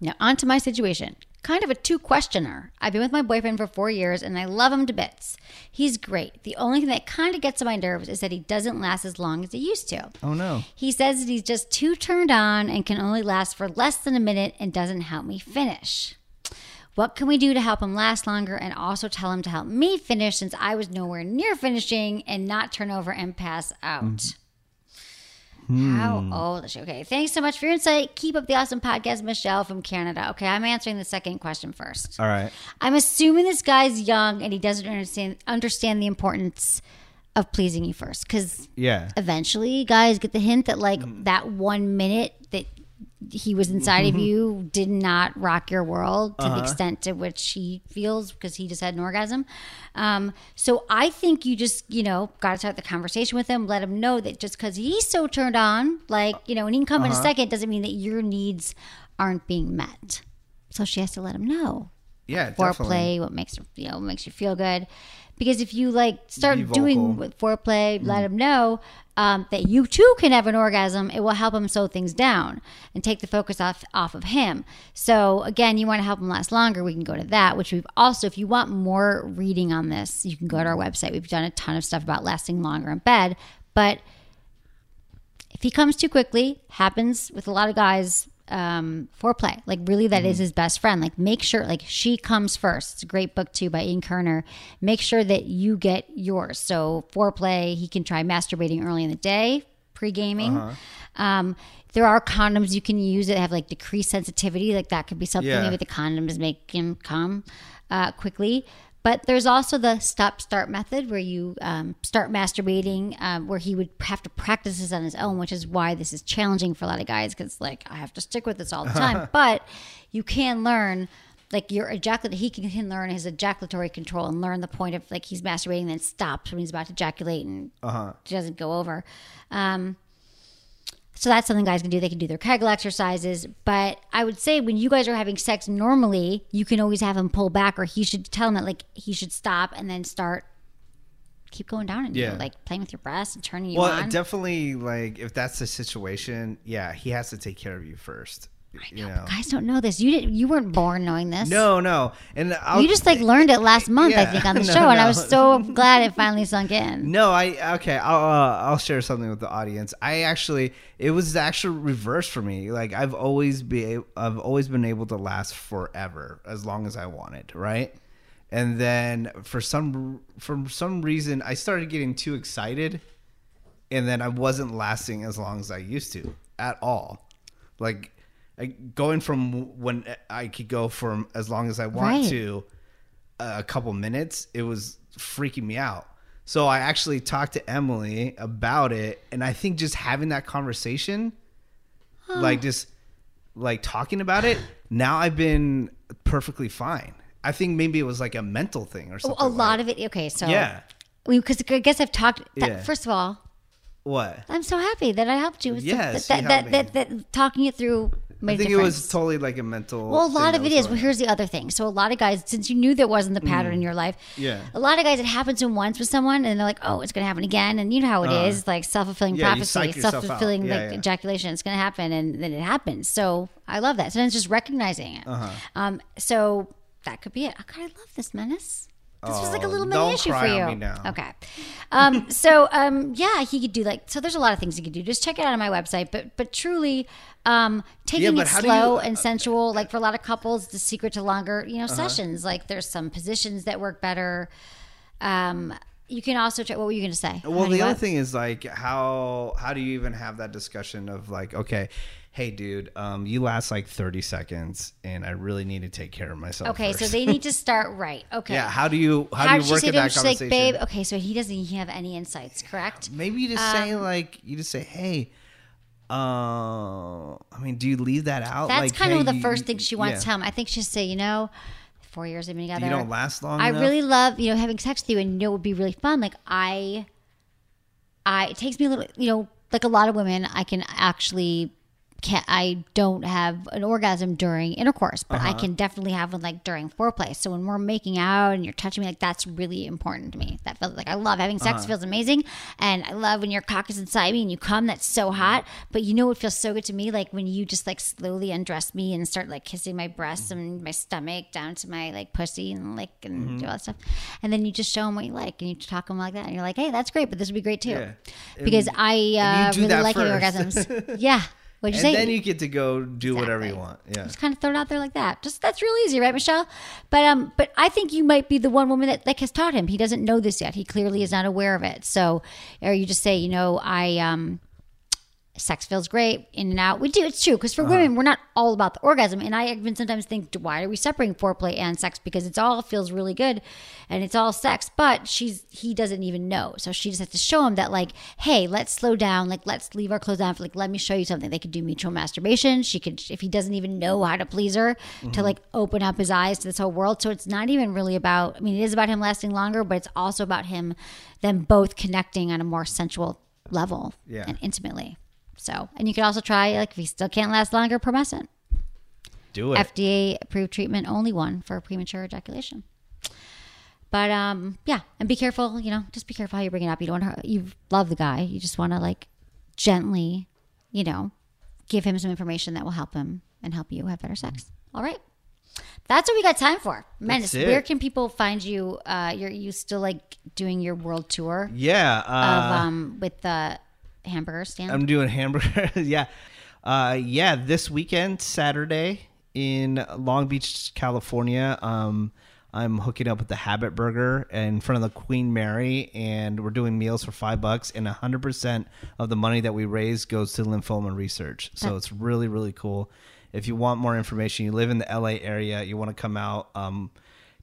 S1: Now on to my situation. Kind of a two questioner. I've been with my boyfriend for four years and I love him to bits. He's great. The only thing that kind of gets on my nerves is that he doesn't last as long as he used to.
S2: Oh no.
S1: He says that he's just too turned on and can only last for less than a minute and doesn't help me finish. What can we do to help him last longer and also tell him to help me finish since I was nowhere near finishing and not turn over and pass out? Mm-hmm. How hmm. old is she? Okay, thanks so much for your insight. Keep up the awesome podcast, Michelle from Canada. Okay, I'm answering the second question first.
S2: All right.
S1: I'm assuming this guy's young and he doesn't understand understand the importance of pleasing you first because
S2: Yeah.
S1: eventually guys get the hint that like mm. that one minute that he was inside of mm-hmm. you did not rock your world to the uh-huh. extent to which he feels because he just had an orgasm. Um, so i think you just you know got to start the conversation with him let him know that just because he's so turned on like you know and he can come in a uh-huh. second doesn't mean that your needs aren't being met. So she has to let him know
S2: Yeah. Definitely.
S1: foreplay, what makes you know what makes you feel good. Because if you like start doing foreplay, let him know um, that you too can have an orgasm. It will help him slow things down and take the focus off off of him. So again, you want to help him last longer. We can go to that, which we've also. If you want more reading on this, you can go to our website. We've done a ton of stuff about lasting longer in bed, but if he comes too quickly, happens with a lot of guys. Um, foreplay, like really, that is his best friend. Like, make sure, like, she comes first. It's a great book too by Ian Kerner. Make sure that you get yours. So, foreplay, he can try masturbating early in the day, pre gaming. Um, there are condoms you can use that have like decreased sensitivity. Like, that could be something
S2: Yeah.
S1: maybe the condoms make him come uh, quickly. But there's also the stop start method where you um, start masturbating, um, where he would have to practice this on his own, which is why this is challenging for a lot of guys because, like, I have to stick with this all the time. but you can learn, like, your ejaculate, he can, can learn his ejaculatory control and learn the point of, like, he's masturbating, then stops when he's about to ejaculate and doesn't go over. Um, so that's something guys can do. They can do their Kegel exercises. But I would say when you guys are having sex normally, you can always have him pull back, or he should tell him that like he should stop and then start keep going down and
S2: Yeah.
S1: you, like playing with your breasts and turning you
S2: Well,
S1: on.
S2: definitely, like if that's the situation, yeah, he has to take care of you first. You know.
S1: guys don't know this. You didn't. You weren't born knowing this.
S2: No, no, and I'll,
S1: You just like learned it last month, I think, on the
S2: No,
S1: show, and I was so glad it finally sunk in.
S2: No, I okay. I'll uh, I'll share something with the audience. I actually it was the actual reverse for me. Like I've always be I've always been able to last forever as long as I wanted, right? And then for some for some reason I started getting too excited, and then I wasn't lasting as long as I used to at all. Like I, going from when I could go from as long as I want
S1: Right.
S2: to uh, a couple minutes, it was freaking me out. So I actually talked to Emily about it, and I think just having that conversation, like just like talking about it, now I've been perfectly fine. I think maybe it was like a mental thing or oh, something.
S1: A lot
S2: like-
S1: of it. Okay, so
S2: Yeah.
S1: because I guess I've talked. That,
S2: Yeah.
S1: First of all,
S2: What?
S1: I'm so happy that I helped you. with
S2: Yes,
S1: that,
S2: you
S1: that,
S2: helped
S1: that, that, that talking it through made
S2: I think it was totally like a mental.
S1: Well, a lot of it. Well, here's the other thing. So a lot of guys, since you knew there wasn't the pattern in your life,
S2: Yeah.
S1: a lot of guys, it happens to once with someone, and they're like, "Oh, it's going to happen again," and you know how it is, like self fulfilling.
S2: Yeah,
S1: prophecy, self fulfilling
S2: Yeah,
S1: like
S2: yeah.
S1: ejaculation. It's going to happen, and then it happens. So I love that. Sometimes just recognizing it.
S2: Uh-huh.
S1: Um, so that could be it. Oh, God, I love this menace. This was like a
S2: Oh,
S1: little mini issue for you. Okay. Um, so um, yeah, he could do like so. There's a lot of things he could do. Just check it out on my website. But but truly, um, taking
S2: but
S1: it slow
S2: you-
S1: and sensual, like for a lot of couples, the secret to longer you know
S2: Uh-huh.
S1: sessions. Like there's some positions that work better. Um, you can also try. What were you going to say?
S2: Well, the other thing is like how how do you even have that discussion of like, okay, hey, dude, um, you last like thirty seconds, and I really need to take care of myself.
S1: Okay, so they need to start right. Okay.
S2: yeah. How do you how,
S1: How
S2: do you work
S1: say him?
S2: that
S1: She's like, babe. Okay, so he doesn't have any insights, correct?
S2: Maybe you just say
S1: Um,
S2: like you just say, hey. Uh, I mean, do you leave that out?
S1: That's
S2: like,
S1: kind
S2: hey,
S1: of the
S2: you-
S1: first thing she wants
S2: yeah.
S1: to tell him. I think she'll say, you know, four years they've been together.
S2: You don't last long
S1: I
S2: enough?
S1: really love, you know, having sex with you, and you know, it would be really fun. Like I, I it takes me a little, you know, like a lot of women, I can actually. Can, I don't have an orgasm during intercourse, but
S2: Uh-huh.
S1: I can definitely have one like during foreplay. So when we're making out and you're touching me, like that's really important to me. That feels like I love having sex;
S2: Uh-huh.
S1: feels amazing, and I love when your cock is inside me and you come. That's so hot. But you know what feels so good to me? Like when you just like slowly undress me and start like kissing my breasts and my stomach down to my like pussy and like and
S2: Mm-hmm.
S1: do all that stuff, and then you just show them what you like and you talk them like that, and you're like, hey, that's great, but this would be great too,
S2: Yeah.
S1: because I uh, really like having orgasms. yeah. What'd you
S2: And
S1: say?
S2: then you get to go do whatever you want. Yeah.
S1: just kind of throw it out there like that. Just that's real easy, right, Michelle? But um, but I think you might be the one woman that like has taught him. He doesn't know this yet. He clearly is not aware of it. So, or you just say, you know, I um, sex feels great in and out. We do. It's true because for uh-huh. women, we're not all about the orgasm. And I even sometimes think, why are we separating foreplay and sex? Because it's all feels really good, and it's all sex. But she's he doesn't even know, so she just has to show him that like, hey, let's slow down. Like let's leave our clothes on. For, like let me show you something. They could do mutual masturbation. She could if he doesn't even know how to please her to mm-hmm. like open up his eyes to this whole world. So it's not even really about. I mean, it is about him lasting longer, but it's also about him them both connecting on a more sensual level
S2: Yeah.
S1: and intimately. So, and you can also try like if he still can't last longer, promescent.
S2: Do it.
S1: FDA approved treatment, only one for premature ejaculation. But um, yeah, and be careful. You know, just be careful how you bring it up. You don't want to. You love the guy. You just want to like gently, you know, give him some information that will help him and help you have better sex. All right. That's what we got time for. Menace, where can people find you? Uh, you're you still like doing your world tour
S2: yeah.
S1: of
S2: Uh,
S1: um with the hamburger stand?
S2: I'm doing hamburger. yeah. Uh, yeah. This weekend, Saturday in Long Beach, California. Um, I'm hooking up with the Habit Burger in front of the Queen Mary, and we're doing meals for five bucks, and 100% of the money that we raise goes to lymphoma research. So it's really, really cool. If you want more information, you live in the LA area, you want to come out, um,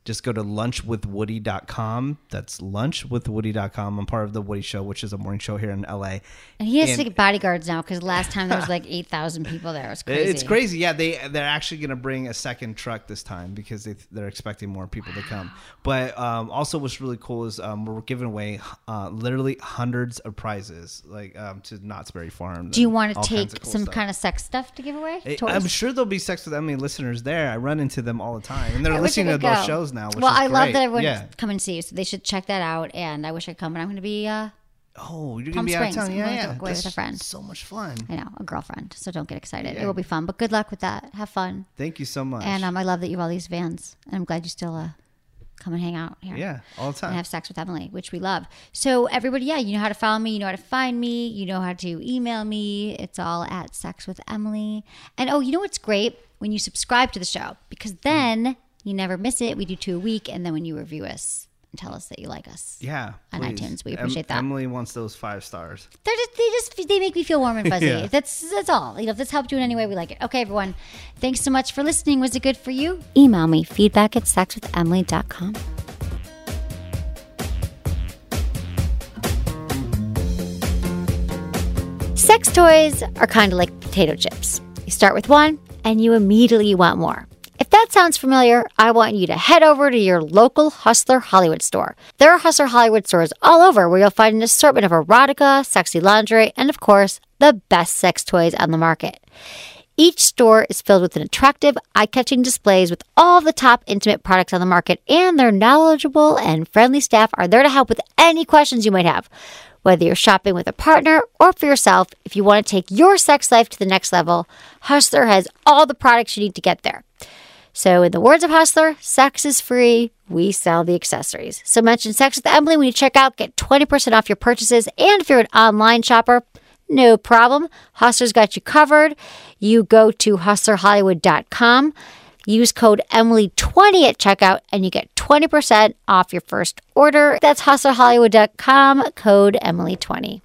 S2: just go to lunchwithwoody.com. That's lunchwithwoody.com. I'm part of the Woody Show, which is a morning show here in LA.
S1: and he has
S2: and-
S1: to get bodyguards now because last time there was like eight thousand people there. It was crazy.
S2: It's crazy. Yeah, they they're actually going to bring a second truck this time because they they're expecting more people to come. But um, also, what's really cool is um, we're giving away uh, literally hundreds of prizes like um, to Knott's Berry Farm.
S1: Do you want to take
S2: cool
S1: some
S2: stuff.
S1: kind of sex stuff to give away? Toys?
S2: I'm sure there'll be Sex with Emily listeners there. I run into them all the time, and they're
S1: I
S2: listening to those
S1: go.
S2: Shows now. Which
S1: well, I love that everyone
S2: Yeah.
S1: come and see you, so they should check that out. And I wish I'd come, but I'm going to be, uh,
S2: Oh, you're gonna
S1: Palm
S2: be out of
S1: Springs.
S2: town. Yeah,
S1: gonna
S2: yeah.
S1: go with a friend.
S2: So much fun.
S1: I know, a girlfriend. So don't get excited. It will be fun, but good luck with that. Have fun.
S2: Thank you so much.
S1: And um, I love that you have all these vans, and I'm glad you still uh, come and hang out here.
S2: yeah, all the time.
S1: and have sex with Emily, which we love. So everybody, yeah, you know how to follow me, you know how to find me, you know how to email me. It's all at Sex with Emily. And oh, you know what's great when you subscribe to the show because then you never miss it. We do two a week, and then when you review us and tell us that you like us,
S2: yeah,
S1: on
S2: please.
S1: iTunes. We
S2: Em-
S1: appreciate that.
S2: Emily wants those five stars.
S1: they're just they just they make me feel warm and fuzzy.
S2: Yeah.
S1: That's that's all. You know, if this helped you in any way, we like it. Okay, everyone, thanks so much for listening. Was it good for you? Email me feedback at sexwithemily.com. Sex toys are kind of like potato chips. You start with one and you immediately want more. That sounds familiar, I want you to head over to your local Hustler Hollywood store. There are Hustler Hollywood stores all over where you'll find an assortment of erotica, sexy lingerie, and of course, the best sex toys on the market. Each store is filled with an attractive, eye catching displays with all the top intimate products on the market, and their knowledgeable and friendly staff are there to help with any questions you might have. Whether you're shopping with a partner or for yourself, if you want to take your sex life to the next level, Hustler has all the products you need to get there. So, in the words of Hustler, sex is free. We sell the accessories. So, mention Sex with Emily when you check out. Get 20% off your purchases. And if you're an online shopper, no problem. Hustler's got you covered. You go to hustlerhollywood.com, use code Emily20 at checkout, and you get 20% off your first order. That's hustlerhollywood.com, code Emily20.